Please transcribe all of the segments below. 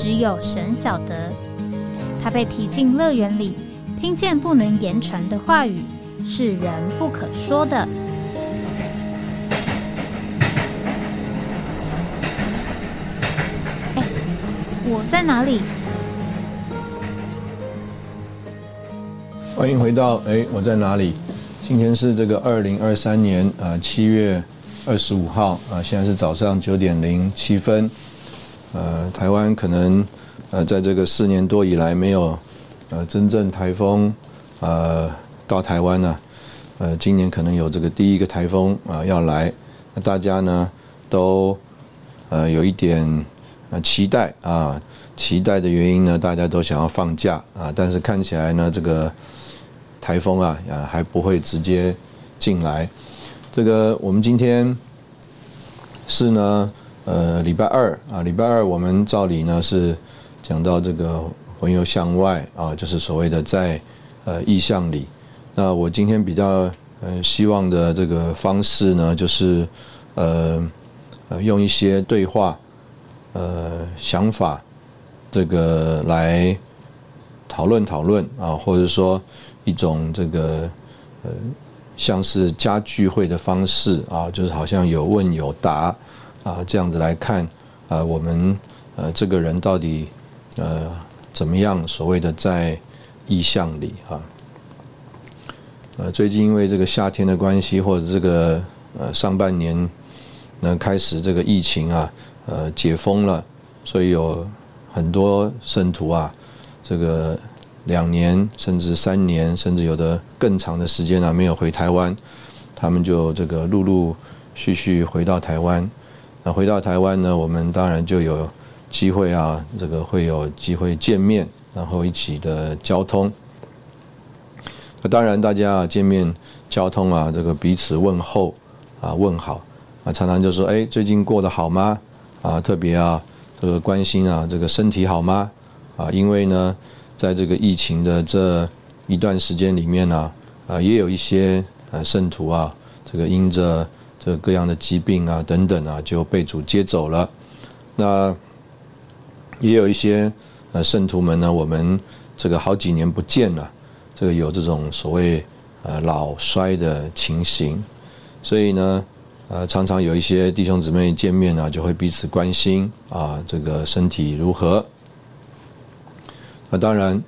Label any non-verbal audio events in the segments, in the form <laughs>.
只有神晓得，他被提进乐园里，听见不能言传的话语，是人不可说的。哎，我在哪里？欢迎回到哎，我在哪里？今天是这个二零二三年啊七月二十五号啊，现在是早上九点零七分。呃，台湾可能呃，在这个四年多以来没有呃真正台风呃到台湾呢，呃，今年可能有这个第一个台风啊要来，那大家呢都呃有一点呃期待啊，期待的原因呢，大家都想要放假啊，但是看起来呢，这个台风啊啊还不会直接进来，这个我们今天是呢。呃，礼拜二啊，礼拜二我们照理呢是讲到这个魂游向外啊，就是所谓的在呃意象里。那我今天比较呃希望的这个方式呢，就是呃呃用一些对话呃想法这个来讨论讨论啊，或者说一种这个呃像是家聚会的方式啊，就是好像有问有答。啊，这样子来看，啊，我们呃这个人到底呃怎么样？所谓的在意象里啊，呃，最近因为这个夏天的关系，或者这个呃上半年呢开始这个疫情啊，呃解封了，所以有很多圣徒啊，这个两年甚至三年，甚至有的更长的时间啊没有回台湾，他们就这个陆陆续续回到台湾。回到台湾呢，我们当然就有机会啊，这个会有机会见面，然后一起的交通。那当然大家啊见面交通啊，这个彼此问候啊问好啊，常常就说哎，最近过得好吗？啊，特别啊这个关心啊，这个身体好吗？啊，因为呢，在这个疫情的这一段时间里面呢，啊，也有一些呃圣徒啊，这个因着。这各样的疾病啊，等等啊，就被主接走了。那也有一些呃圣徒们呢，我们这个好几年不见了，这个有这种所谓呃老衰的情形，所以呢，呃常常有一些弟兄姊妹见面呢，就会彼此关心啊，这个身体如何？那当然，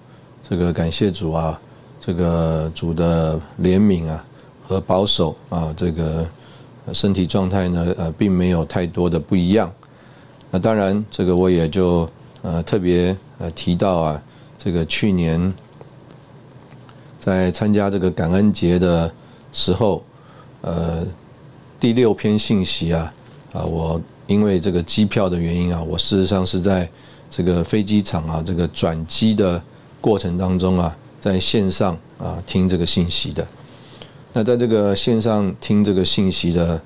这个感谢主啊，这个主的怜悯啊和保守啊，这个。身体状态呢，呃，并没有太多的不一样。那当然，这个我也就呃特别呃提到啊，这个去年在参加这个感恩节的时候，呃，第六篇信息啊，啊，我因为这个机票的原因啊，我事实上是在这个飞机场啊，这个转机的过程当中啊，在线上啊听这个信息的。那在这个线上听这个信息的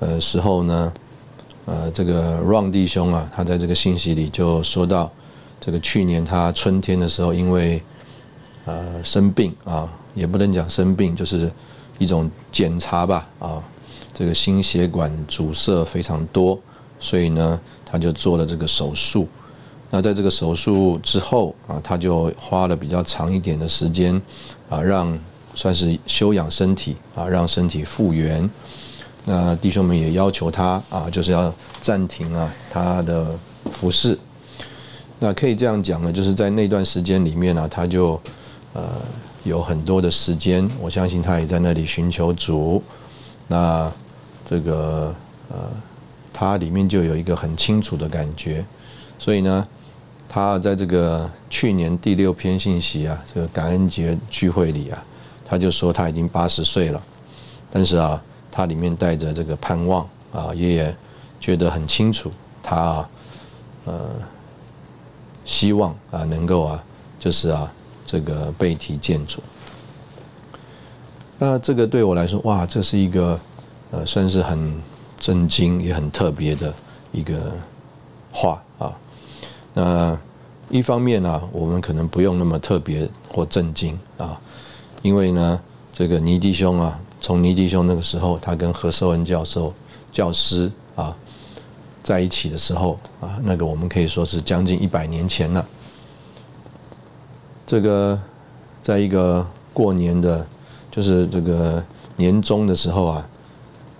呃时候呢，呃，这个 Ron 弟兄啊，他在这个信息里就说到，这个去年他春天的时候，因为呃生病啊，也不能讲生病，就是一种检查吧啊，这个心血管阻塞非常多，所以呢，他就做了这个手术。那在这个手术之后啊，他就花了比较长一点的时间啊，让算是休养身体啊，让身体复原。那弟兄们也要求他啊，就是要暂停啊他的服饰。那可以这样讲呢，就是在那段时间里面呢，他就呃有很多的时间，我相信他也在那里寻求主。那这个呃，他里面就有一个很清楚的感觉，所以呢，他在这个去年第六篇信息啊，这个感恩节聚会里啊。他就说他已经八十岁了，但是啊，他里面带着这个盼望啊，爷爷觉得很清楚，他呃希望啊能够啊就是啊这个被提建筑。那这个对我来说，哇，这是一个呃算是很震惊也很特别的一个话啊。那一方面呢，我们可能不用那么特别或震惊啊，因为呢，这个尼弟兄啊，从尼弟兄那个时候，他跟何寿恩教授教师啊在一起的时候啊，那个我们可以说是将近一百年前了。这个在一个过年的，就是这个年终的时候啊，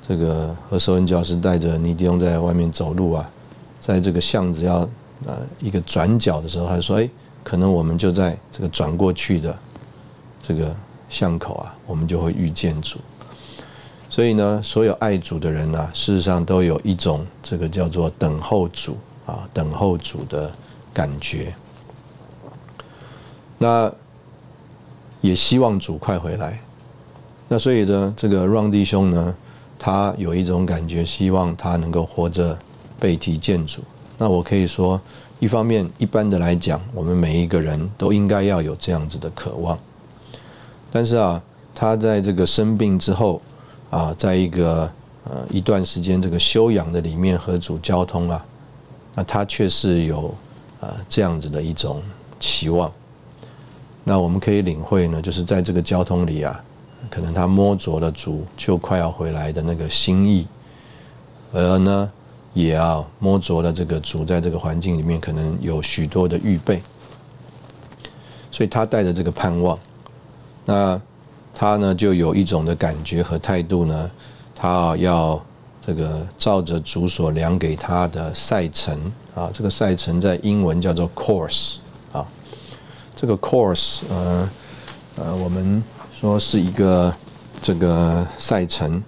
这个何寿恩教师带着尼弟兄在外面走路啊，在这个巷子要。呃，一个转角的时候，他说：“哎，可能我们就在这个转过去的这个巷口啊，我们就会遇见主。所以呢，所有爱主的人呢，事实上都有一种这个叫做等候主啊，等候主的感觉。那也希望主快回来。那所以呢，这个让弟兄呢，他有一种感觉，希望他能够活着被提见主。”那我可以说，一方面，一般的来讲，我们每一个人都应该要有这样子的渴望。但是啊，他在这个生病之后，啊，在一个呃一段时间这个休养的里面和主交通啊，那他却是有啊这样子的一种期望。那我们可以领会呢，就是在这个交通里啊，可能他摸着了主就快要回来的那个心意，而呢。也要摸着了这个主在这个环境里面可能有许多的预备，所以他带着这个盼望，那他呢就有一种的感觉和态度呢，他要这个照着主所量给他的赛程啊，这个赛程在英文叫做 course 啊，这个 course 呃呃我们说是一个这个赛程，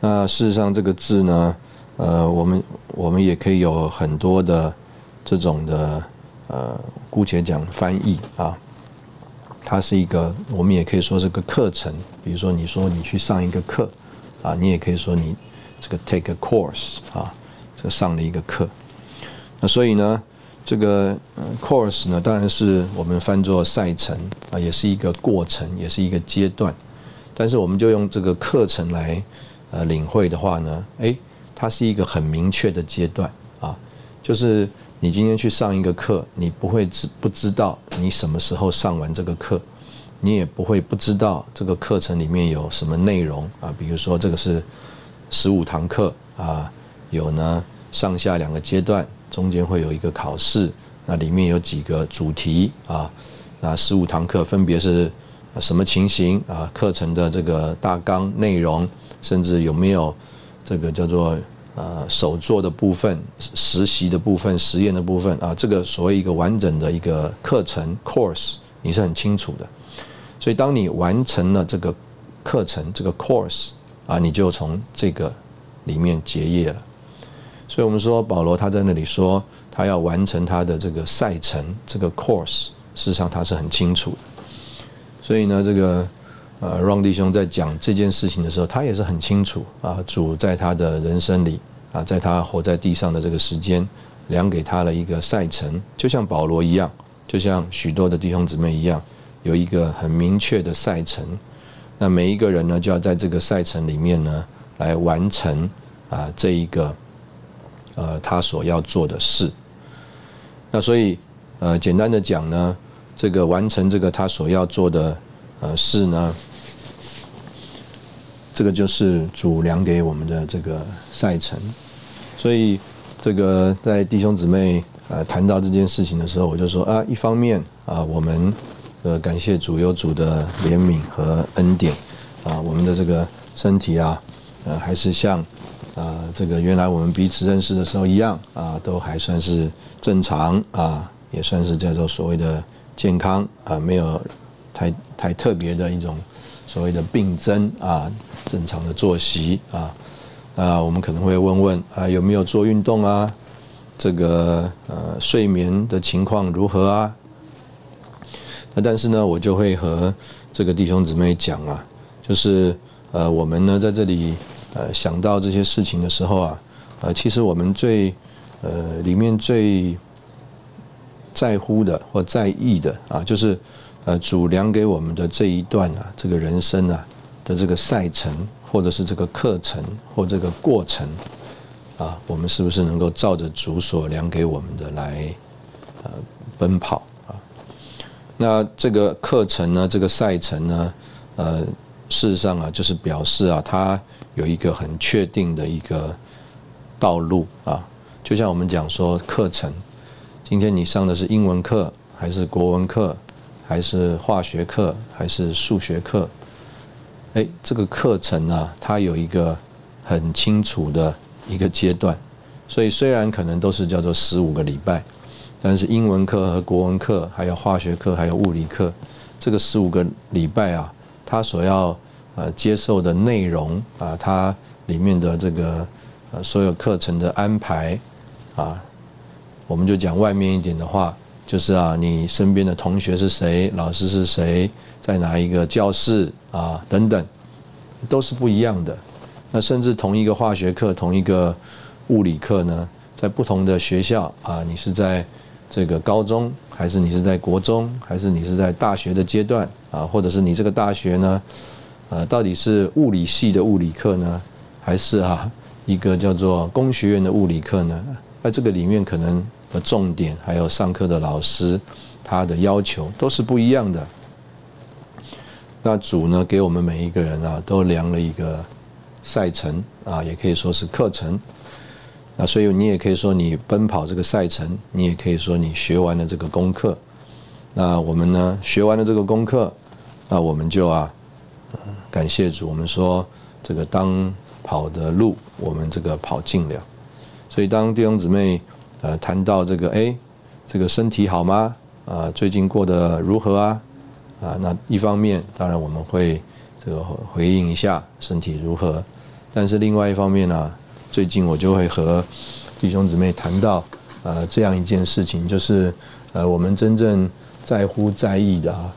那事实上这个字呢。呃，我们我们也可以有很多的这种的呃，姑且讲翻译啊，它是一个，我们也可以说这个课程。比如说，你说你去上一个课啊，你也可以说你这个 take a course 啊，这上了一个课。那所以呢，这个 course 呢，当然是我们翻作赛程啊，也是一个过程，也是一个阶段。但是我们就用这个课程来呃领会的话呢，哎。它是一个很明确的阶段啊，就是你今天去上一个课，你不会知不知道你什么时候上完这个课，你也不会不知道这个课程里面有什么内容啊。比如说这个是十五堂课啊，有呢上下两个阶段，中间会有一个考试，那里面有几个主题啊，那十五堂课分别是什么情形啊？课程的这个大纲内容，甚至有没有？这个叫做呃手做的部分、实习的部分、实验的部分啊，这个所谓一个完整的一个课程 course，你是很清楚的。所以当你完成了这个课程这个 course 啊，你就从这个里面结业了。所以我们说保罗他在那里说他要完成他的这个赛程这个 course，事实上他是很清楚的。所以呢，这个。呃，让弟兄在讲这件事情的时候，他也是很清楚啊。主在他的人生里啊，在他活在地上的这个时间，量给他了一个赛程，就像保罗一样，就像许多的弟兄姊妹一样，有一个很明确的赛程。那每一个人呢，就要在这个赛程里面呢，来完成啊这一个呃他所要做的事。那所以呃，简单的讲呢，这个完成这个他所要做的呃事呢。这个就是主量给我们的这个赛程，所以这个在弟兄姊妹呃谈到这件事情的时候，我就说啊，一方面啊，我们呃感谢主有主的怜悯和恩典啊，我们的这个身体啊，呃还是像啊这个原来我们彼此认识的时候一样啊，都还算是正常啊，也算是叫做所谓的健康啊，没有太太特别的一种所谓的病症啊。正常的作息啊，啊，我们可能会问问啊，有没有做运动啊？这个呃，睡眠的情况如何啊？那但是呢，我就会和这个弟兄姊妹讲啊，就是呃，我们呢在这里呃想到这些事情的时候啊，呃，其实我们最呃里面最在乎的或在意的啊，就是呃主量给我们的这一段啊，这个人生啊的这个赛程，或者是这个课程或这个过程啊，我们是不是能够照着主所量给我们的来呃奔跑啊？那这个课程呢，这个赛程呢，呃，事实上啊，就是表示啊，它有一个很确定的一个道路啊。就像我们讲说课程，今天你上的是英文课，还是国文课，还是化学课，还是数学课？哎，这个课程呢，它有一个很清楚的一个阶段。所以虽然可能都是叫做十五个礼拜，但是英文课和国文课，还有化学课，还有物理课，这个十五个礼拜啊，它所要呃接受的内容啊，它里面的这个呃所有课程的安排。啊，我们就讲外面一点的话，就是啊，你身边的同学是谁，老师是谁，在哪一个教室啊，等等，都是不一样的。那甚至同一个化学课，同一个物理课呢，在不同的学校啊，你是在这个高中，还是你是在国中，还是你是在大学的阶段啊，或者是你这个大学呢，呃，到底是物理系的物理课呢，还是啊一个叫做工学院的物理课呢？在这个里面，可能的重点还有上课的老师，他的要求都是不一样的。那主呢，给我们每一个人啊，都量了一个赛程啊，也可以说是课程。那所以你也可以说你奔跑这个赛程，你也可以说你学完了这个功课。那我们呢，学完了这个功课，那我们就啊，感谢主，我们说这个当跑的路，我们这个跑尽了。所以，当弟兄姊妹呃谈到这个，哎，这个身体好吗？啊，最近过得如何啊？啊，那一方面，当然我们会这个回应一下身体如何，但是另外一方面呢，最近我就会和弟兄姊妹谈到，呃，这样一件事情，就是呃，我们真正在乎在意的啊，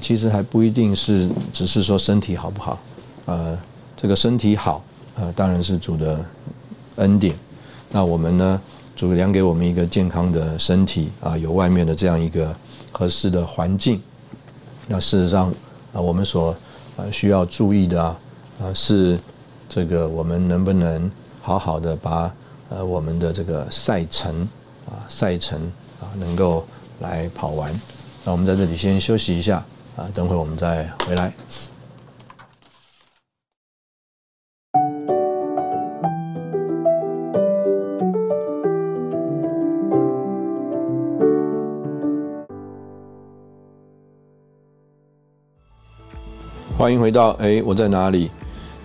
其实还不一定是只是说身体好不好，呃，这个身体好，呃，当然是主的恩典。那我们呢，主量给我们一个健康的身体啊，有外面的这样一个合适的环境。那事实上啊，我们所呃需要注意的啊，啊是这个我们能不能好好的把呃我们的这个赛程啊赛程啊能够来跑完。那我们在这里先休息一下啊，等会我们再回来。欢迎回到哎，我在哪里？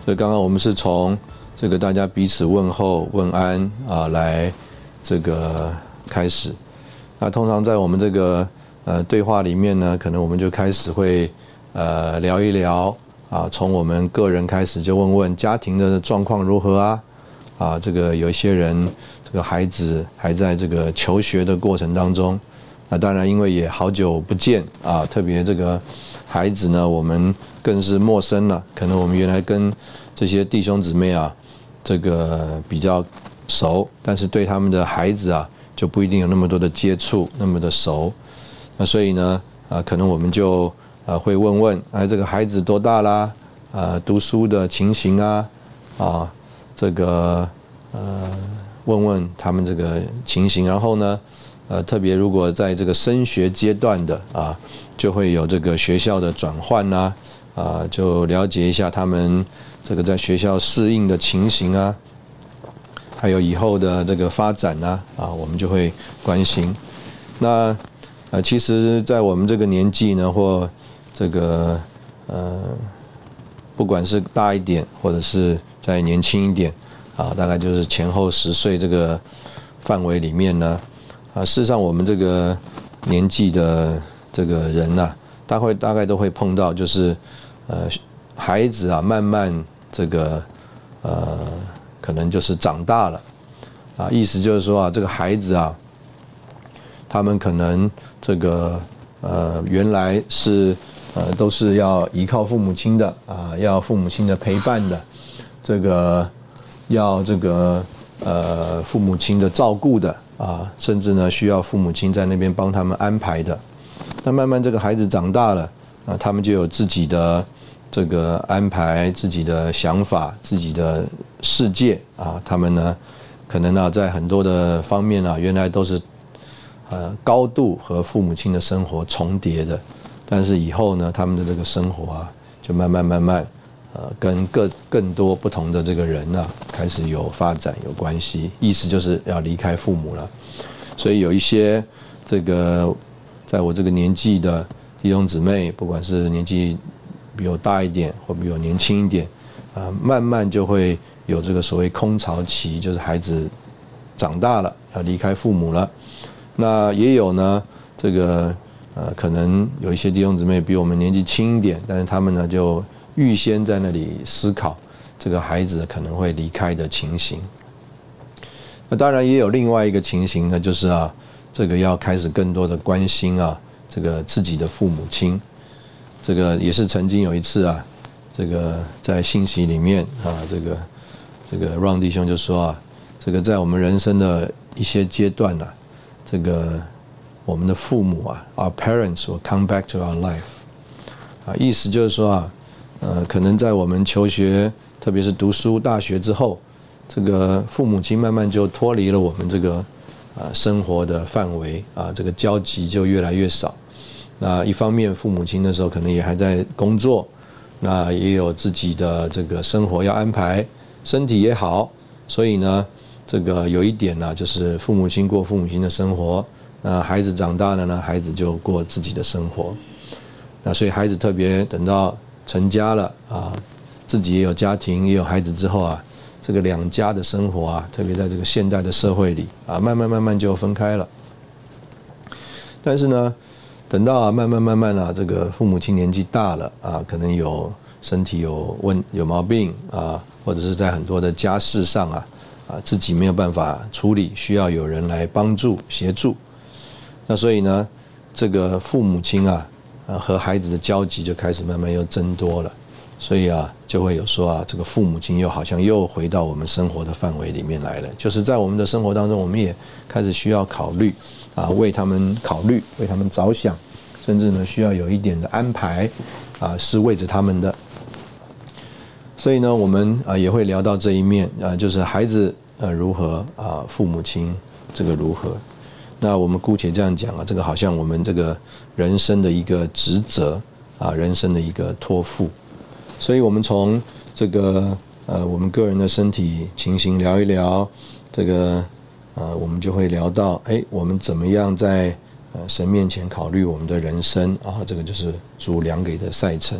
这刚刚我们是从这个大家彼此问候问安啊来这个开始。那通常在我们这个呃对话里面呢，可能我们就开始会呃聊一聊啊，从我们个人开始就问问家庭的状况如何啊啊，这个有一些人这个孩子还在这个求学的过程当中。那当然因为也好久不见啊，特别这个孩子呢，我们。更是陌生了，可能我们原来跟这些弟兄姊妹啊，这个比较熟，但是对他们的孩子啊，就不一定有那么多的接触，那么的熟。那所以呢，啊，可能我们就啊会问问，哎，这个孩子多大啦？啊，读书的情形啊，啊，这个呃，问问他们这个情形。然后呢，呃，特别如果在这个升学阶段的啊，就会有这个学校的转换呐。啊，就了解一下他们这个在学校适应的情形啊，还有以后的这个发展呐，啊，我们就会关心。那呃，其实，在我们这个年纪呢，或这个呃，不管是大一点，或者是再年轻一点，啊，大概就是前后十岁这个范围里面呢，啊，事实上我们这个年纪的这个人呐，大会大概都会碰到，就是。呃，孩子啊，慢慢这个呃，可能就是长大了啊。意思就是说啊，这个孩子啊，他们可能这个呃，原来是呃，都是要依靠父母亲的啊，要父母亲的陪伴的，这个要这个呃父母亲的照顾的啊，甚至呢需要父母亲在那边帮他们安排的。那慢慢这个孩子长大了啊，他们就有自己的这个安排、自己的想法、自己的世界啊。他们呢，可能呢在很多的方面啊，原来都是呃高度和父母亲的生活重叠的，但是以后呢，他们的这个生活啊，就慢慢慢慢呃跟更更多不同的这个人啊，开始有发展有关系。意思就是要离开父母了，所以有一些这个。在我这个年纪的弟兄姊妹，不管是年纪比我大一点，或比我年轻一点，啊，慢慢就会有这个所谓空巢期，就是孩子长大了要离开父母了。那也有呢，这个呃，可能有一些弟兄姊妹比我们年纪轻一点，但是他们呢就预先在那里思考这个孩子可能会离开的情形。那当然也有另外一个情形呢，就是啊。这个要开始更多的关心啊，这个自己的父母亲，这个也是曾经有一次啊，这个在信息里面啊，这个这个让弟兄就说啊，这个在我们人生的一些阶段呢，这个我们的父母啊，our parents will come back to our life，啊，意思就是说啊，呃，可能在我们求学，特别是读书大学之后，这个父母亲慢慢就脱离了我们这个。啊，生活的范围啊，这个交集就越来越少。那一方面，父母亲的时候可能也还在工作，那也有自己的这个生活要安排，身体也好，所以呢，这个有一点呢，就是父母亲过父母亲的生活，那孩子长大了呢，孩子就过自己的生活。那所以孩子特别等到成家了啊，自己也有家庭，也有孩子之后啊。这个两家的生活啊，特别在这个现代的社会里啊，慢慢慢慢就分开了。但是呢，等到啊，慢慢慢慢啊，这个父母亲年纪大了啊，可能有身体有问有毛病啊，或者是在很多的家事上啊啊，自己没有办法处理，需要有人来帮助协助。那所以呢，这个父母亲啊，啊和孩子的交集就开始慢慢又增多了。所以啊，就会有说啊，这个父母亲又好像又回到我们生活的范围里面来了。就是在我们的生活当中，我们也开始需要考虑啊，为他们考虑，为他们着想，甚至呢需要有一点的安排啊，是为着他们的。所以呢，我们啊也会聊到这一面啊，就是孩子呃如何啊，父母亲这个如何。那我们姑且这样讲啊，这个好像我们这个人生的一个职责啊，人生的一个托付。所以，我们从这个呃，我们个人的身体情形聊一聊，这个呃，我们就会聊到，哎，我们怎么样在呃神面前考虑我们的人生啊？这个就是主量给的赛程。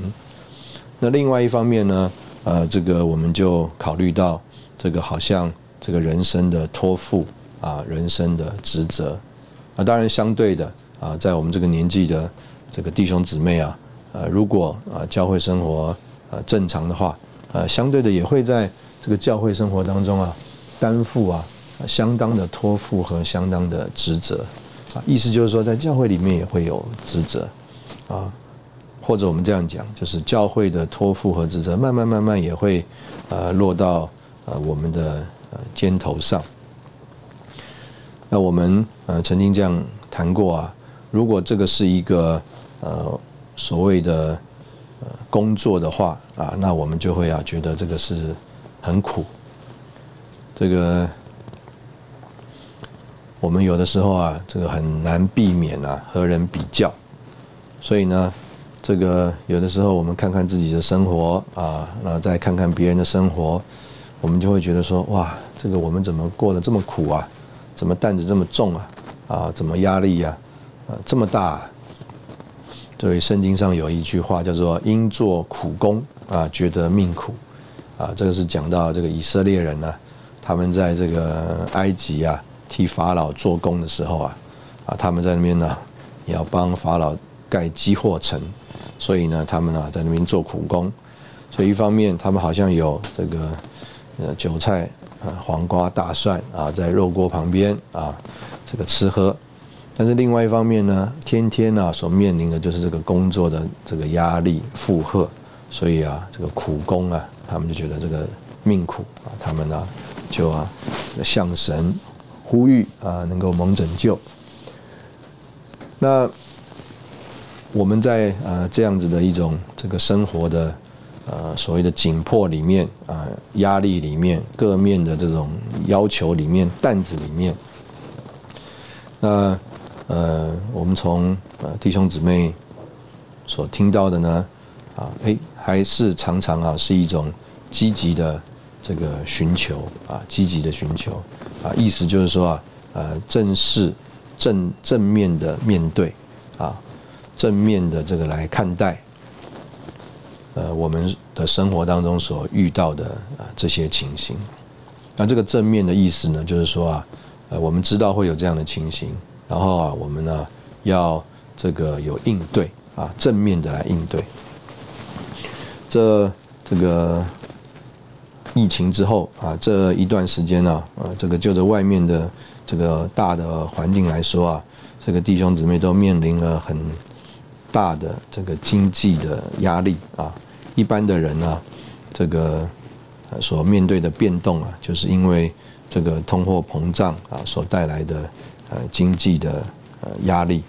那另外一方面呢，呃，这个我们就考虑到这个好像这个人生的托付啊，人生的职责啊，当然相对的啊，在我们这个年纪的这个弟兄姊妹啊，呃，如果啊教会生活。呃，正常的话，呃，相对的也会在这个教会生活当中啊，担负啊相当的托付和相当的职责，啊，意思就是说，在教会里面也会有职责，啊，或者我们这样讲，就是教会的托付和职责，慢慢慢慢也会呃落到呃我们的呃肩头上。那我们呃曾经这样谈过啊，如果这个是一个呃所谓的。呃，工作的话啊，那我们就会啊觉得这个是很苦。这个我们有的时候啊，这个很难避免啊和人比较，所以呢，这个有的时候我们看看自己的生活啊，那再看看别人的生活，我们就会觉得说，哇，这个我们怎么过得这么苦啊？怎么担子这么重啊？啊，怎么压力呀？啊，这么大？所以圣经上有一句话叫做“因做苦工啊，觉得命苦”，啊，这个是讲到这个以色列人呢，他们在这个埃及啊替法老做工的时候啊，啊，他们在那边呢也要帮法老盖积货城，所以呢，他们啊在那边做苦工，所以一方面他们好像有这个呃韭菜啊、黄瓜、大蒜啊在肉锅旁边啊这个吃喝。但是另外一方面呢，天天呢所面临的就是这个工作的这个压力负荷，所以啊，这个苦工啊，他们就觉得这个命苦啊，他们呢就啊向神呼吁啊，能够蒙拯救。那我们在呃这样子的一种这个生活的呃所谓的紧迫里面啊，压力里面，各面的这种要求里面，担子里面，那呃，我们从呃弟兄姊妹所听到的呢，啊，哎，还是常常啊是一种积极的这个寻求啊，积极的寻求啊，意思就是说啊，呃，正视正正面的面对啊。正面的这个来看待，呃，我们的生活当中所遇到的啊这些情形，那这个正面的意思呢，就是说啊，呃，我们知道会有这样的情形，然后啊，我们呢要这个有应对啊，正面的来应对。这这个疫情之后啊，这一段时间呢，呃，这个就着外面的这个大的环境来说啊，这个弟兄姊妹都面临了很。大的这个经济的压力啊，一般的人呢，这个所面对的变动啊，就是因为这个通货膨胀啊所带来的呃经济的呃压力。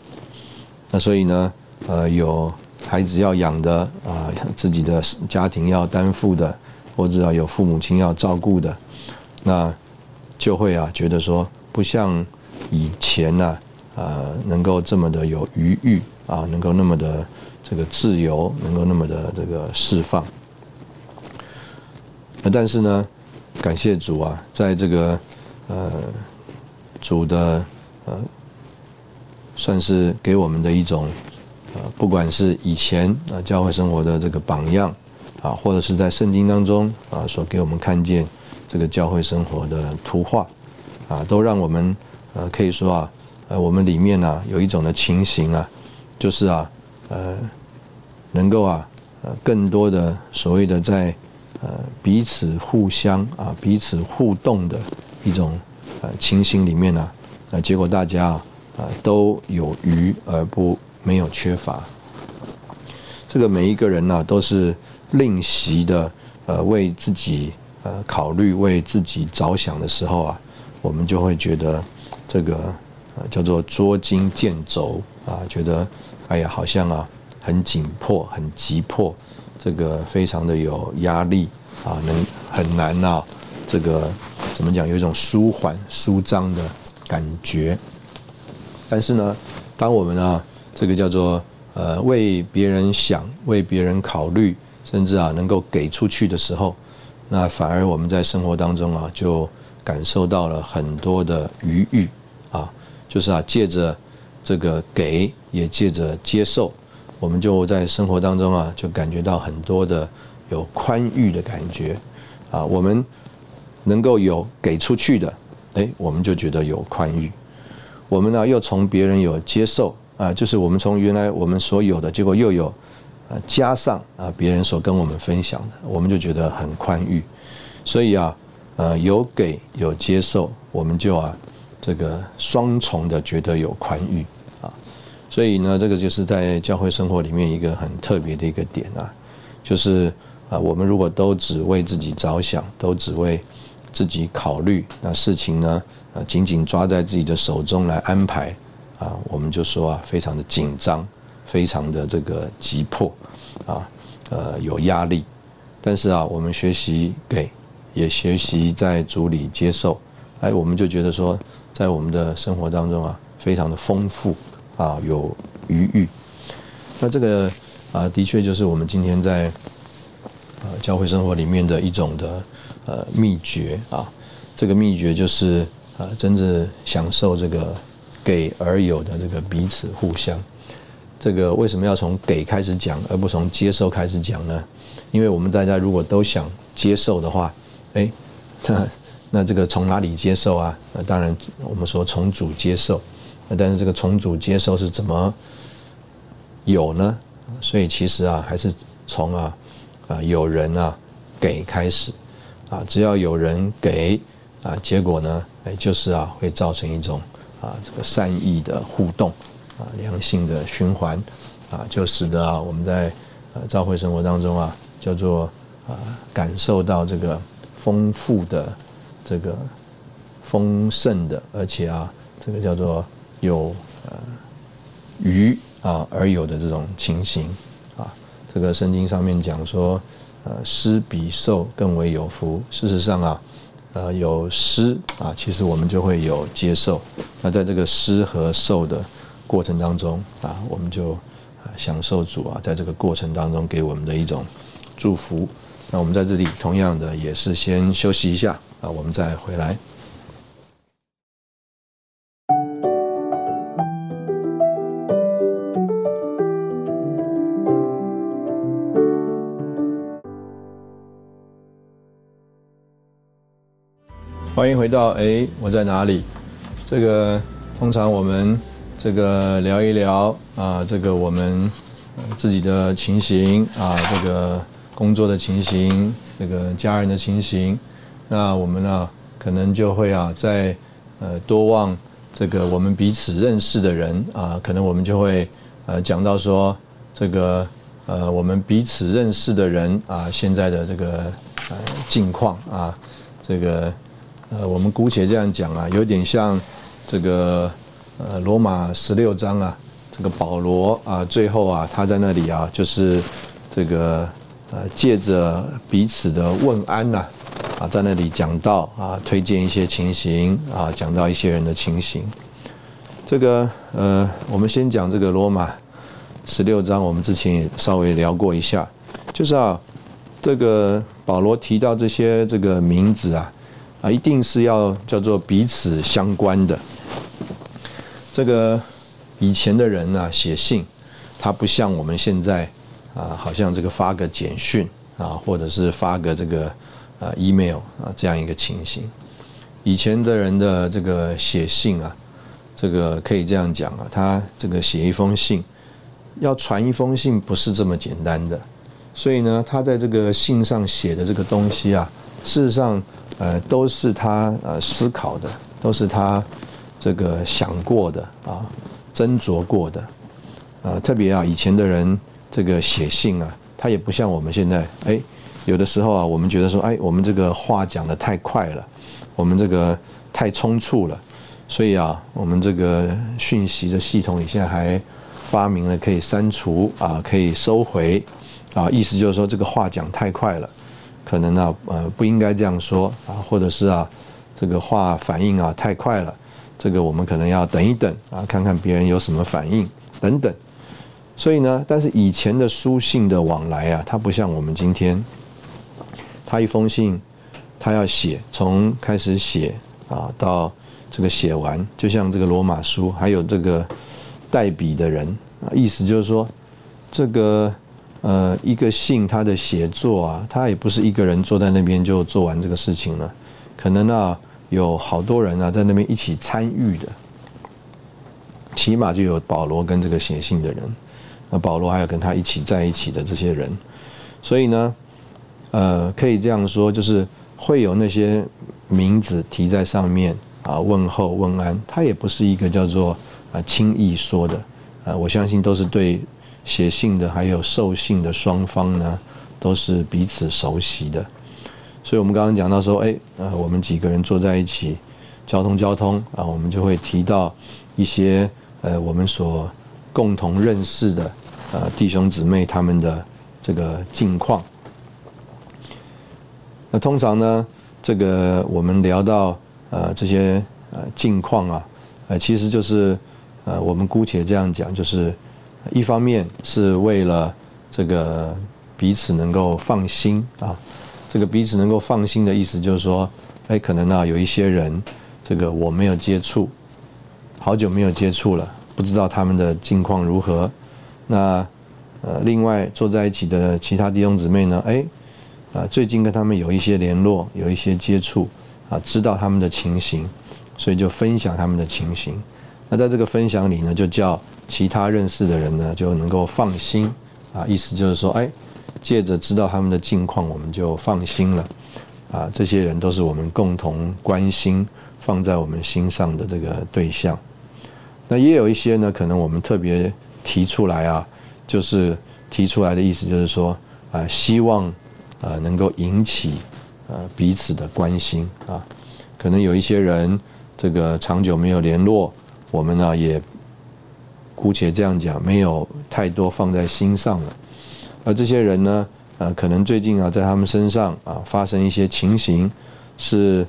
那所以呢，呃有孩子要养的啊，自己的家庭要担负的，或者啊有父母亲要照顾的，那就会啊觉得说，不像以前呢，呃能够这么的有余裕。啊，能够那么的这个自由，能够那么的这个释放。但是呢，感谢主啊，在这个呃主的呃，算是给我们的一种呃，不管是以前啊教会生活的这个榜样啊，或者是在圣经当中啊所给我们看见这个教会生活的图画啊，都让我们呃可以说啊，呃我们里面呢有一种的情形啊。就是啊，呃，能够啊，呃，更多的所谓的在呃彼此互相啊彼此互动的一种呃情形里面呢，啊，结果大家啊啊都有余而不没有缺乏。这个每一个人呢都是另习的呃为自己呃考虑为自己着想的时候啊，我们就会觉得这个呃叫做捉襟见肘啊，觉得。哎呀，好像啊，很紧迫，很急迫，这个非常的有压力啊，能很难啊，这个怎么讲？有一种舒缓、舒张的感觉。但是呢，当我们啊，这个叫做呃为别人想、为别人考虑，甚至啊能够给出去的时候，那反而我们在生活当中啊，就感受到了很多的余裕啊，就是啊借着。这个给也借着接受，我们就在生活当中啊，就感觉到很多的有宽裕的感觉啊。我们能够有给出去的，哎，我们就觉得有宽裕。我们呢又从别人有接受啊，就是我们从原来我们所有的结果又有啊加上啊别人所跟我们分享的，我们就觉得很宽裕。所以啊，呃，有给有接受，我们就啊这个双重的觉得有宽裕。所以呢，这个就是在教会生活里面一个很特别的一个点啊，就是啊，我们如果都只为自己着想，都只为自己考虑，那事情呢，啊，紧紧抓在自己的手中来安排，啊，我们就说啊，非常的紧张，非常的这个急迫，啊，呃，有压力。但是啊，我们学习给，也学习在主里接受，哎，我们就觉得说，在我们的生活当中啊，非常的丰富。啊，有余裕，那这个啊，的确就是我们今天在啊教会生活里面的一种的呃秘诀啊。这个秘诀就是啊，真正享受这个给而有的这个彼此互相。这个为什么要从给开始讲，而不从接受开始讲呢？因为我们大家如果都想接受的话，哎，那 <laughs> 那这个从哪里接受啊？那当然我们说从主接受。但是这个重组接受是怎么有呢？所以其实啊，还是从啊啊有人啊给开始啊，只要有人给啊，结果呢，哎，就是啊会造成一种啊这个善意的互动啊良性的循环啊，就使得啊我们在呃教会生活当中啊叫做啊感受到这个丰富的这个丰盛的，而且啊，这个叫做有呃鱼啊而有的这种情形啊。这个圣经上面讲说，呃，施比受更为有福。事实上啊，呃，有施啊，其实我们就会有接受。那在这个施和受的过程当中啊，我们就享受主啊，在这个过程当中给我们的一种祝福。那我们在这里同样的也是先休息一下啊，我们再回来。欢迎回到哎，我在哪里？这个通常我们这个聊一聊啊，这个我们自己的情形啊，这个工作的情形，这个家人的情形，那我们呢可能就会啊，在呃多望这个我们彼此认识的人啊，可能我们就会呃讲到说这个呃我们彼此认识的人啊，现在的这个呃境况啊，这个。呃，我们姑且这样讲啊，有点像这个呃罗马十六章啊，这个保罗啊，最后啊，他在那里啊，就是这个呃借着彼此的问安呐，啊，在那里讲到啊，推荐一些情形啊，讲到一些人的情形。这个呃，我们先讲这个罗马十六章，我们之前也稍微聊过一下，就是啊，这个保罗提到这些这个名字啊。啊，一定是要叫做彼此相关的。这个以前的人呢，写信，他不像我们现在啊，好像这个发个简讯啊，或者是发个这个呃 email 啊这样一个情形。以前的人的这个写信啊，这个可以这样讲啊，他这个写一封信，要传一封信不是这么简单的。所以呢，他在这个信上写的这个东西啊，事实上。呃，都是他呃思考的，都是他这个想过的啊，斟酌过的，呃，特别啊，以前的人这个写信啊，他也不像我们现在，哎，有的时候啊，我们觉得说，哎，我们这个话讲的太快了，我们这个太匆促了，所以啊，我们这个讯息的系统里现在还发明了可以删除啊，可以收回啊，意思就是说这个话讲太快了。可能呢，呃，不应该这样说啊，或者是啊，这个话反应啊太快了，这个我们可能要等一等啊，看看别人有什么反应等等。所以呢，但是以前的书信的往来啊，它不像我们今天，他一封信，他要写，从开始写啊到这个写完，就像这个罗马书，还有这个代笔的人啊，意思就是说这个。呃，一个信他的写作啊，他也不是一个人坐在那边就做完这个事情了，可能啊有好多人啊在那边一起参与的，起码就有保罗跟这个写信的人，那保罗还有跟他一起在一起的这些人，所以呢，呃，可以这样说，就是会有那些名字提在上面啊，问候问安，他也不是一个叫做啊轻易说的，啊，我相信都是对。写信的还有受信的双方呢，都是彼此熟悉的，所以我们刚刚讲到说，哎，呃，我们几个人坐在一起，交通交通啊，我们就会提到一些呃我们所共同认识的呃弟兄姊妹他们的这个境况。那通常呢，这个我们聊到呃这些呃境况啊，呃其实就是呃我们姑且这样讲，就是。一方面是为了这个彼此能够放心啊，这个彼此能够放心的意思就是说，哎，可能呢有一些人，这个我没有接触，好久没有接触了，不知道他们的境况如何。那呃，另外坐在一起的其他弟兄姊妹呢，哎，啊，最近跟他们有一些联络，有一些接触，啊，知道他们的情形，所以就分享他们的情形。那在这个分享里呢，就叫。其他认识的人呢，就能够放心啊，意思就是说，哎，借着知道他们的近况，我们就放心了啊。这些人都是我们共同关心、放在我们心上的这个对象。那也有一些呢，可能我们特别提出来啊，就是提出来的意思就是说啊，希望啊能够引起呃彼此的关心啊。可能有一些人这个长久没有联络，我们呢也姑且这样讲，没有太多放在心上了。而这些人呢，呃，可能最近啊，在他们身上啊发生一些情形，是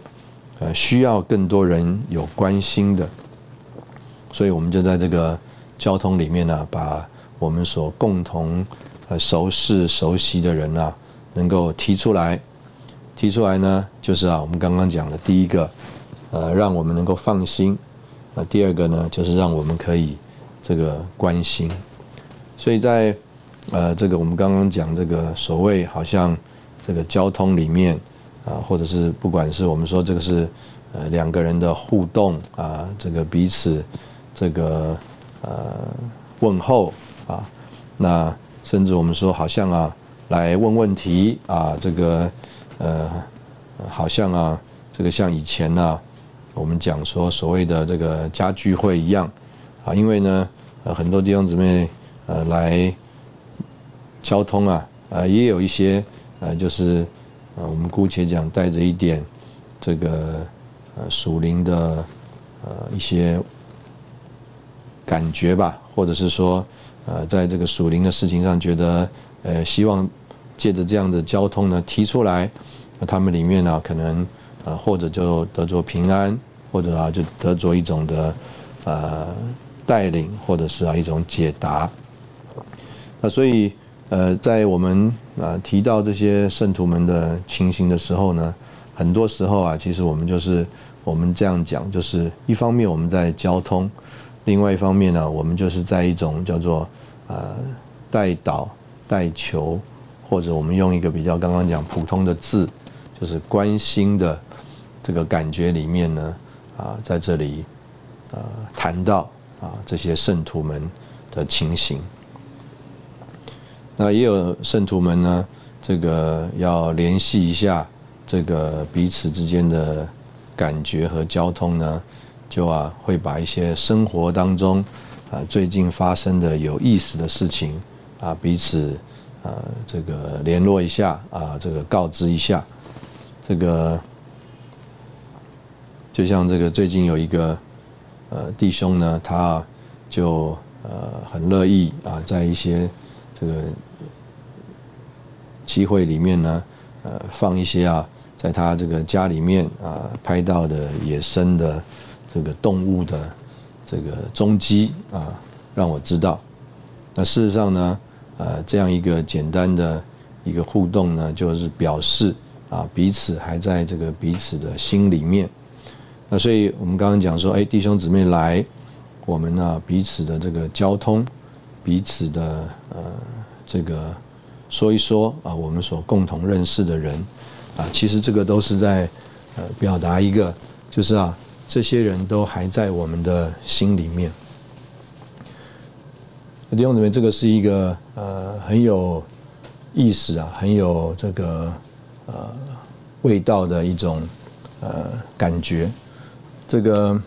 呃需要更多人有关心的，所以我们就在这个交通里面呢，把我们所共同呃熟识、熟悉的人啊，能够提出来。提出来呢，就是啊，我们刚刚讲的第一个，呃，让我们能够放心；第二个呢，就是让我们可以这个关心。所以在呃这个我们刚刚讲这个所谓好像这个交通里面啊，或者是不管是我们说这个是呃两个人的互动啊，这个彼此这个呃问候啊，那甚至我们说好像啊来问问题啊，这个。呃，好像啊，这个像以前呢，我们讲说所谓的这个家聚会一样，啊，因为呢，呃，很多弟兄姊妹呃来交通啊，呃，也有一些呃，就是呃，我们姑且讲带着一点这个呃属灵的呃一些感觉吧，或者是说呃，在这个属灵的事情上，觉得呃希望借着这样的交通呢提出来。那他们里面呢，可能呃，或者就得着平安，或者啊，就得着一种的呃带领，或者是啊一种解答。那所以呃，在我们啊提到这些圣徒们的情形的时候呢，很多时候啊，其实我们就是我们这样讲，就是一方面我们在交通，另外一方面呢，我们就是在一种叫做呃带导带求，或者我们用一个比较刚刚讲普通的字。就是关心的这个感觉里面呢，啊，在这里，呃，谈到啊这些圣徒们的情形。那也有圣徒们呢，这个要联系一下这个彼此之间的感觉和交通呢，就啊会把一些生活当中啊最近发生的有意思的事情啊彼此啊这个联络一下啊这个告知一下。这个就像这个最近有一个呃弟兄呢，他就呃很乐意啊，在一些这个机会里面呢，呃放一些啊，在他这个家里面啊拍到的野生的这个动物的这个踪迹啊，让我知道。那事实上呢，呃这样一个简单的一个互动呢，就是表示。啊，彼此还在这个彼此的心里面，那所以我们刚刚讲说，哎，弟兄姊妹来，我们呢彼此的这个交通，彼此的呃这个说一说啊，我们所共同认识的人，啊，其实这个都是在呃表达一个，就是啊，这些人都还在我们的心里面。弟兄姊妹，这个是一个呃很有意思啊，很有这个。呃，味道的一种呃感觉，这个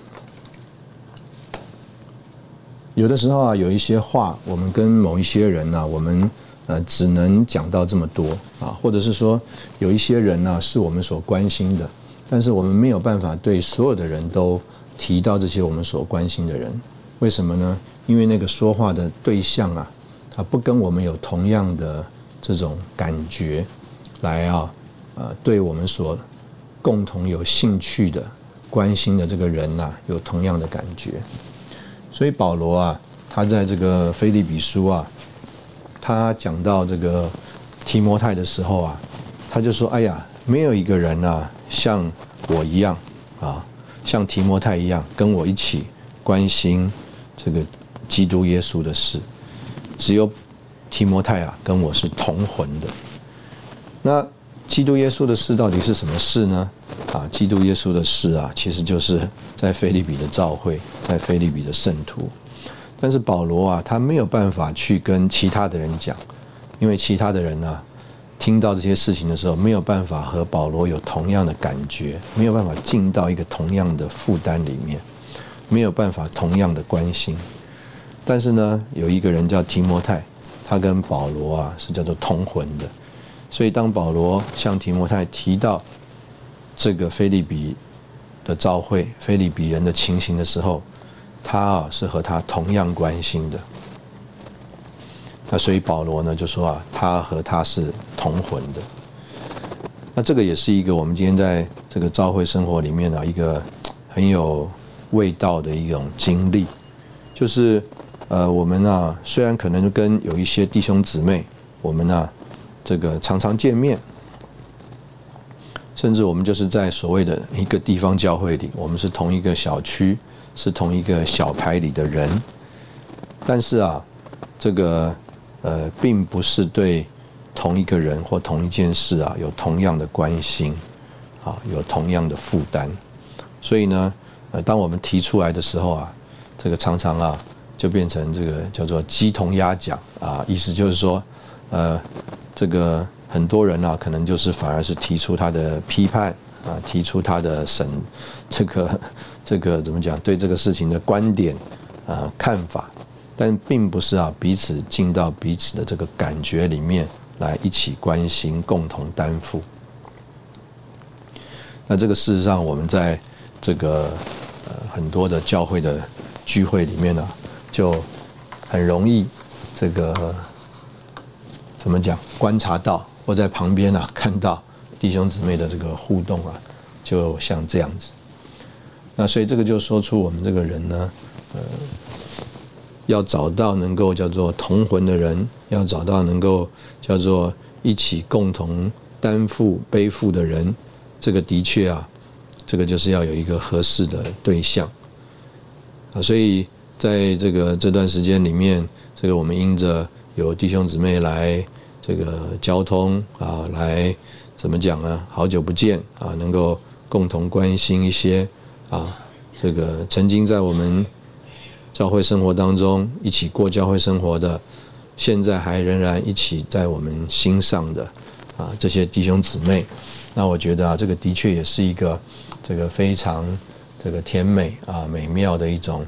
有的时候啊，有一些话，我们跟某一些人呢，我们呃只能讲到这么多啊，或者是说有一些人呢，是我们所关心的，但是我们没有办法对所有的人都提到这些我们所关心的人，为什么呢？因为那个说话的对象啊，他不跟我们有同样的这种感觉来啊。呃，对我们所共同有兴趣的、关心的这个人呐，有同样的感觉。所以保罗啊，他在这个菲利比书啊，他讲到这个提摩太的时候啊，他就说：“哎呀，没有一个人啊，像我一样啊，像提摩太一样，跟我一起关心这个基督耶稣的事。只有提摩太啊，跟我是同魂的。”那。基督耶稣的事到底是什么事呢？啊，基督耶稣的事啊，其实就是在菲利比的教会，在菲利比的圣徒。但是保罗啊，他没有办法去跟其他的人讲，因为其他的人呢，听到这些事情的时候，没有办法和保罗有同样的感觉，没有办法进到一个同样的负担里面，没有办法同样的关心。但是呢，有一个人叫提摩太，他跟保罗啊是叫做同魂的。所以，当保罗向提摩太提到这个菲利比的召会菲利比人的情形的时候，他啊是和他同样关心的。那所以保罗呢就说啊，他和他是同魂的。那这个也是一个我们今天在这个召会生活里面的一个很有味道的一种经历，就是呃我们呢虽然可能跟有一些弟兄姊妹，我们呢这个常常见面，甚至我们就是在所谓的一个地方教会里，我们是同一个小区，是同一个小牌里的人，但是啊这个。呃，并不是对同一个人或同一件事啊有同样的关心，啊，有同样的负担，所以呢，呃，当我们提出来的时候啊，这个常常啊就变成这个叫做鸡同鸭讲啊，意思就是说，呃，这个很多人啊，可能就是反而是提出他的批判啊，提出他的审，这个 <laughs> 这个怎么讲，对这个事情的观点啊看法。但并不是啊，彼此进到彼此的这个感觉里面来一起关心、共同担负。那这个事实上，我们在这个呃很多的教会的聚会里面呢，就很容易这个怎么讲？观察到或在旁边啊看到弟兄姊妹的这个互动啊，就像这样子。那所以这个就说出我们这个人呢，呃。要找到能够叫做同魂的人，要找到能够叫做一起共同担负背负的人，这个的确啊，这个就是要有一个合适的对象啊。所以在这个这段时间里面，这个我们因着有弟兄姊妹来这个交通啊，来怎么讲呢？好久不见啊，能够共同关心一些啊，这个曾经在我们。教会生活当中一起过教会生活的，现在还仍然一起在我们心上的啊这些弟兄姊妹，那我觉得啊这个的确也是一个这个非常这个甜美啊美妙的一种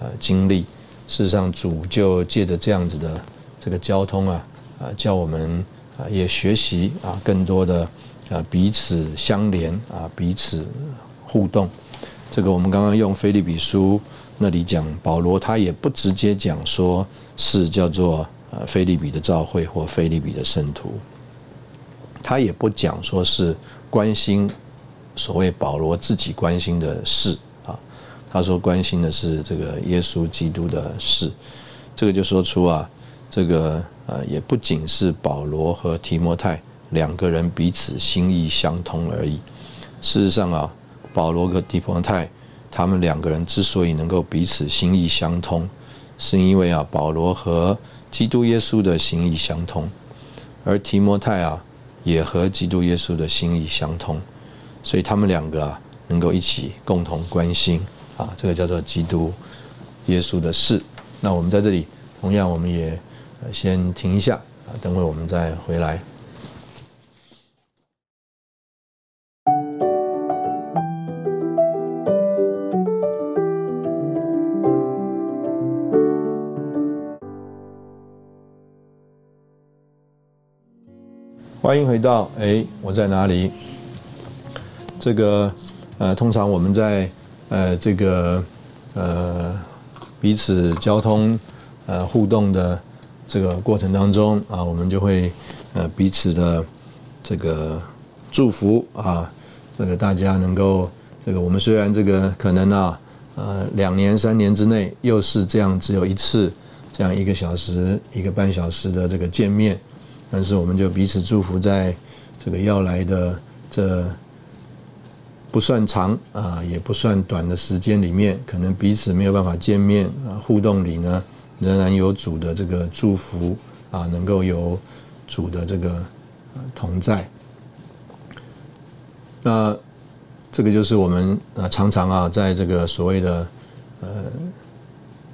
呃经历。事实上主就借着这样子的这个交通啊啊叫我们啊也学习啊更多的啊彼此相连啊彼此互动。这个我们刚刚用菲利比书。那里讲保罗，他也不直接讲说是叫做呃菲利比的教会或菲利比的圣徒，他也不讲说是关心所谓保罗自己关心的事啊，他说关心的是这个耶稣基督的事，这个就说出啊，这个呃也不仅是保罗和提摩太两个人彼此心意相通而已，事实上啊，保罗和提摩太。他们两个人之所以能够彼此心意相通，是因为啊，保罗和基督耶稣的心意相通，而提摩太啊，也和基督耶稣的心意相通，所以他们两个啊，能够一起共同关心啊，这个叫做基督耶稣的事。那我们在这里，同样我们也先停一下啊，等会我们再回来。欢迎回到哎，我在哪里？这个呃，通常我们在呃这个呃彼此交通呃互动的这个过程当中啊，我们就会呃彼此的这个祝福啊，这个大家能够这个我们虽然这个可能啊呃两年三年之内又是这样只有一次这样一个小时一个半小时的这个见面。但是我们就彼此祝福，在这个要来的这不算长啊，也不算短的时间里面，可能彼此没有办法见面啊，互动里呢，仍然有主的这个祝福啊，能够有主的这个同在。那这个就是我们啊，常常啊，在这个所谓的呃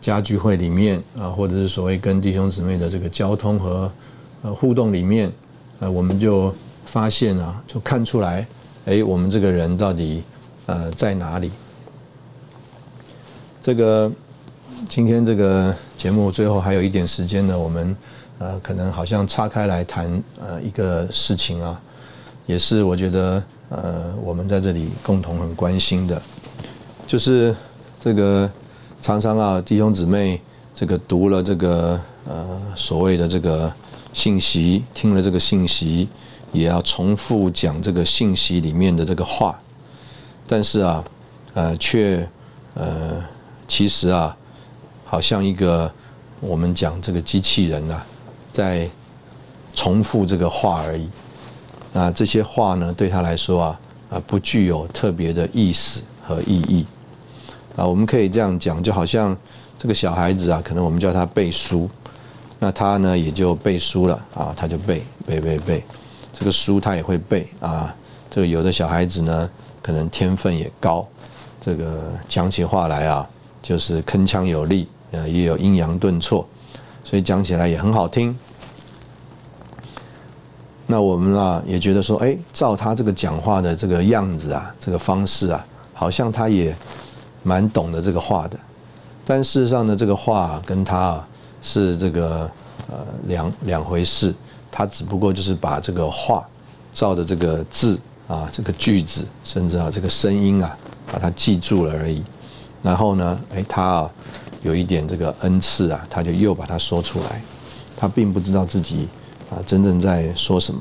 家聚会里面啊，或者是所谓跟弟兄姊妹的这个交通和。呃，互动里面，呃，我们就发现啊，就看出来，哎，我们这个人到底呃在哪里？这个今天这个节目最后还有一点时间呢，我们呃可能好像岔开来谈呃一个事情啊，也是我觉得呃我们在这里共同很关心的，就是这个常常啊，弟兄姊妹这个读了这个呃所谓的这个信息，听了这个信息，也要重复讲这个信息里面的这个话，但是啊，呃，却呃，其实啊，好像一个我们讲这个机器人啊，在重复这个话而已。那这些话呢，对他来说啊，啊，不具有特别的意思和意义。啊，我们可以这样讲，就好像这个小孩子啊，可能我们叫他背书，那他呢也就背书了啊，他就背背背背，这个书他也会背啊。这个有的小孩子呢，可能天分也高，这个讲起话来啊，就是铿锵有力，呃，也有阴阳顿挫，所以讲起来也很好听。那我们啊也觉得说，哎，照他这个讲话的这个样子啊，这个方式啊，好像他也蛮懂得这个话的。但事实上呢，这个话跟他啊是这个呃两两回事。他只不过就是把这个话照着这个字啊，这个句子，甚至啊这个声音啊，把它记住了而已。然后呢，哎，他啊有一点这个恩赐啊，他就又把它说出来。他并不知道自己。啊，真正在说什么？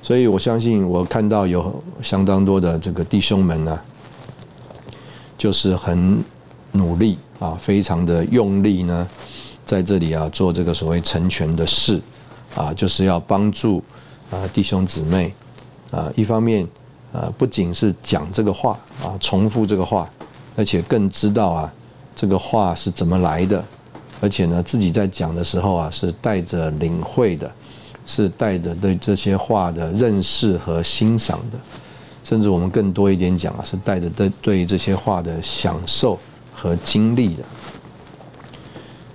所以我相信，我看到有相当多的这个弟兄们呢，就是很努力啊，非常的用力呢，在这里啊做这个所谓成全的事啊，就是要帮助啊弟兄姊妹啊，一方面啊不仅是讲这个话啊，重复这个话，而且更知道啊这个话是怎么来的，而且呢自己在讲的时候啊是带着领会的。是带着对这些话的认识和欣赏的，甚至我们更多一点讲啊，是带着对对这些话的享受和经历的。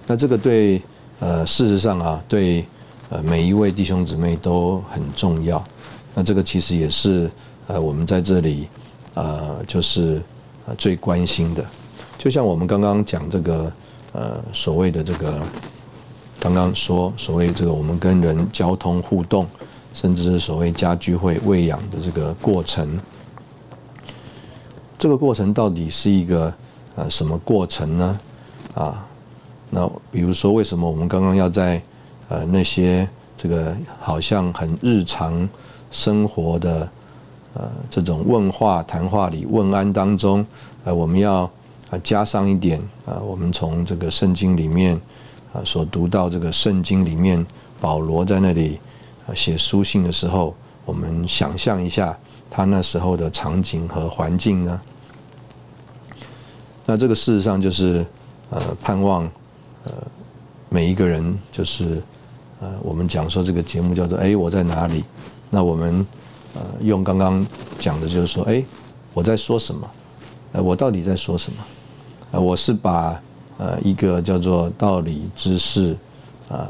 那这个对呃，事实上啊，对呃每一位弟兄姊妹都很重要。那这个其实也是呃我们在这里呃就是呃最关心的。就像我们刚刚讲这个呃所谓的这个。刚刚说所谓这个我们跟人交通互动，甚至是所谓家聚会喂养的这个过程，这个过程到底是一个呃什么过程呢？啊，那比如说为什么我们刚刚要在呃那些这个好像很日常生活的呃这种问话谈话里问安当中，呃我们要啊加上一点啊我们从这个圣经里面。啊，所读到这个圣经里面，保罗在那里啊写书信的时候，我们想象一下他那时候的场景和环境呢？那这个事实上就是呃盼望呃每一个人就是呃我们讲说这个节目叫做哎我在哪里？那我们呃用刚刚讲的就是说哎我在说什么？呃我到底在说什么？呃我是把。呃，一个叫做道理知识，呃，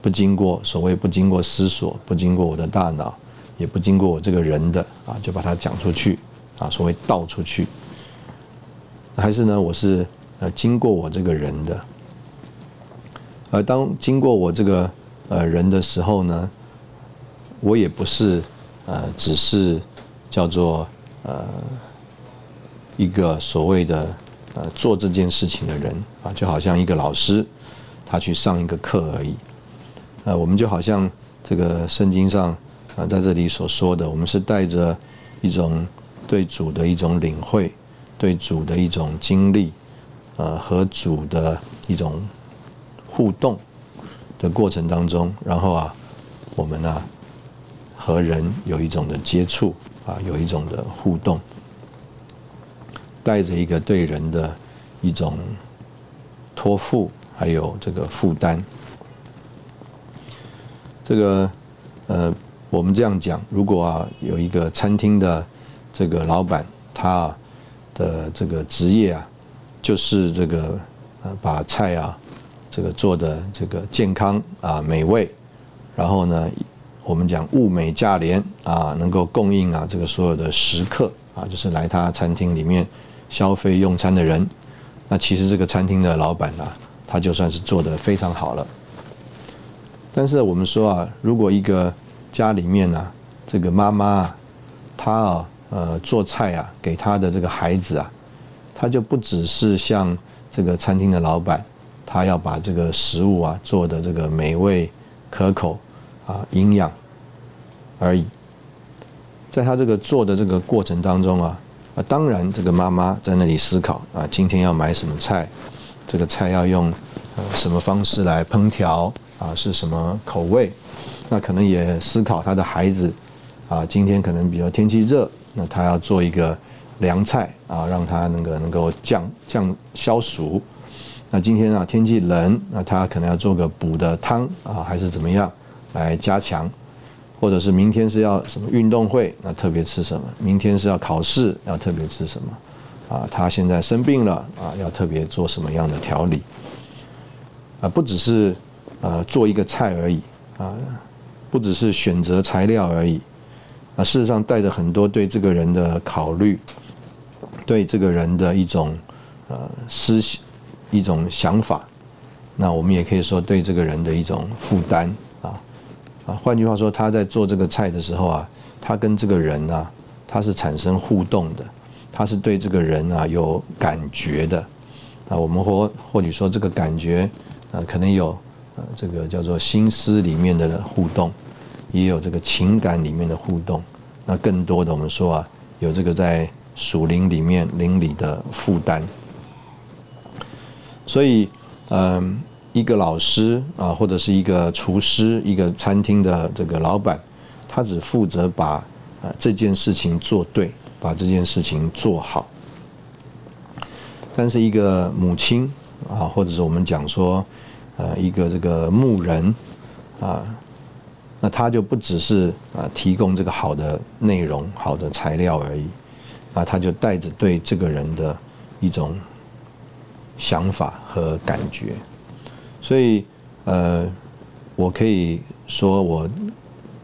不经过所谓不经过思索，不经过我的大脑，也不经过我这个人的啊，就把它讲出去啊，所谓道出去，还是呢，我是呃经过我这个人的，而当经过我这个呃人的时候呢，我也不是呃只是叫做呃一个所谓的。呃，做这件事情的人啊，就好像一个老师，他去上一个课而已。呃，我们就好像这个圣经上啊，在这里所说的，我们是带着一种对主的一种领会，对主的一种经历，呃，和主的一种互动的过程当中，然后啊，我们呢和人有一种的接触啊，有一种的互动。带着一个对人的一种托付，还有这个负担。这个呃，我们这样讲，如果啊有一个餐厅的这个老板，他的这个职业啊，就是这个呃把菜啊这个做的这个健康啊美味，然后呢，我们讲物美价廉啊，能够供应啊这个所有的食客啊，就是来他餐厅里面。消费用餐的人，那其实这个餐厅的老板呢，他就算是做的非常好了。但是我们说啊，如果一个家里面呢，这个妈妈啊，她啊，呃，做菜啊，给她的这个孩子啊，他就不只是像这个餐厅的老板，他要把这个食物啊做的这个美味可口啊营养而已。在他这个做的这个过程当中啊，啊，当然这个妈妈在那里思考啊，今天要买什么菜，这个菜要用呃什么方式来烹调啊，是什么口味？那可能也思考他的孩子啊，今天可能比较天气热，那他要做一个凉菜啊，让他那个能够降降消暑。那今天啊天气冷，那他可能要做个补的汤啊，还是怎么样来加强？或者是明天是要什么运动会，那特别吃什么？明天是要考试，要特别吃什么？啊，他现在生病了啊，要特别做什么样的调理？啊，不只是呃做一个菜而已啊，不只是选择材料而已啊，事实上带着很多对这个人的考虑，对这个人的一种呃思想、一种想法，那我们也可以说对这个人的一种负担。换句话说，他在做这个菜的时候啊，他跟这个人呢，他是产生互动的，他是对这个人啊有感觉的。啊，我们或或许说这个感觉，啊，可能有呃这个叫做心思里面的互动，也有这个情感里面的互动。那更多的我们说啊，有这个在属灵里面灵里的负担。所以，嗯。一个老师啊，或者是一个厨师，一个餐厅的这个老板，他只负责把啊这件事情做对，把这件事情做好。但是一个母亲啊，或者是我们讲说，呃，一个这个牧人啊，那他就不只是啊提供这个好的内容、好的材料而已，啊，他就带着对这个人的一种想法和感觉。所以，呃，我可以说我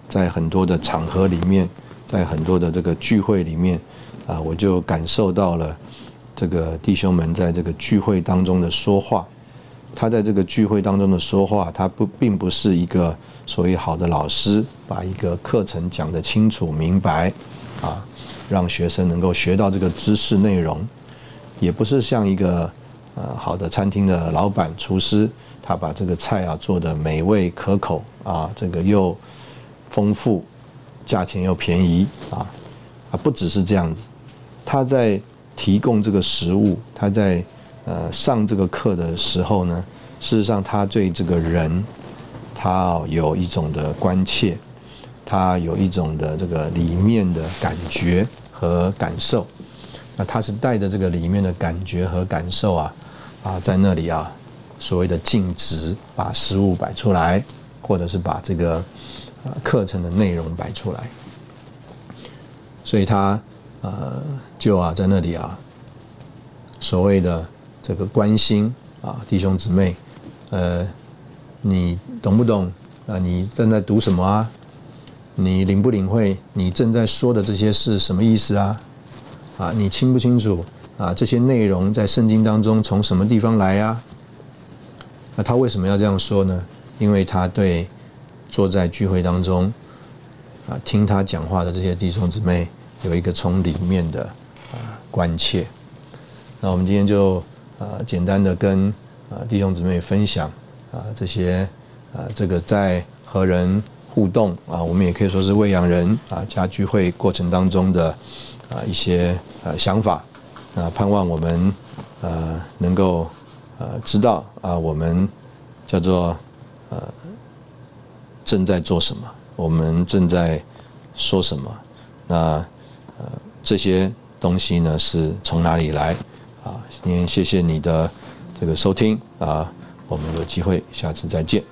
在很多的场合里面，在很多的这个聚会里面，啊，我就感受到了这个弟兄们在这个聚会当中的说话。他在这个聚会当中的说话，他不并不是一个所谓好的老师，把一个课程讲得清楚明白，啊，让学生能够学到这个知识内容，也不是像一个呃好的餐厅的老板厨师。他把这个菜啊做的美味可口啊，这个又丰富，价钱又便宜啊，啊不只是这样子，他在提供这个食物，他在呃上这个课的时候呢，事实上他对这个人，他有一种的关切，他有一种的这个里面的感觉和感受，那他是带着这个里面的感觉和感受啊啊在那里啊。所谓的尽职，把食物摆出来，或者是把这个呃课程的内容摆出来，所以他呃就啊在那里啊，所谓的这个关心啊弟兄姊妹，呃你懂不懂啊？你正在读什么啊？你领不领会你正在说的这些是什么意思啊？啊，你清不清楚啊？这些内容在圣经当中从什么地方来呀？那他为什么要这样说呢？因为他对坐在聚会当中啊听他讲话的这些弟兄姊妹有一个从里面的啊关切。那我们今天就啊简单的跟啊弟兄姊妹分享啊这些啊这个在和人互动啊，我们也可以说是喂养人啊加聚会过程当中的啊一些呃想法啊，盼望我们呃能够。呃，知道啊，我们叫做呃正在做什么，我们正在说什么，那呃这些东西呢是从哪里来啊？今天谢谢你的这个收听啊，我们有机会下次再见。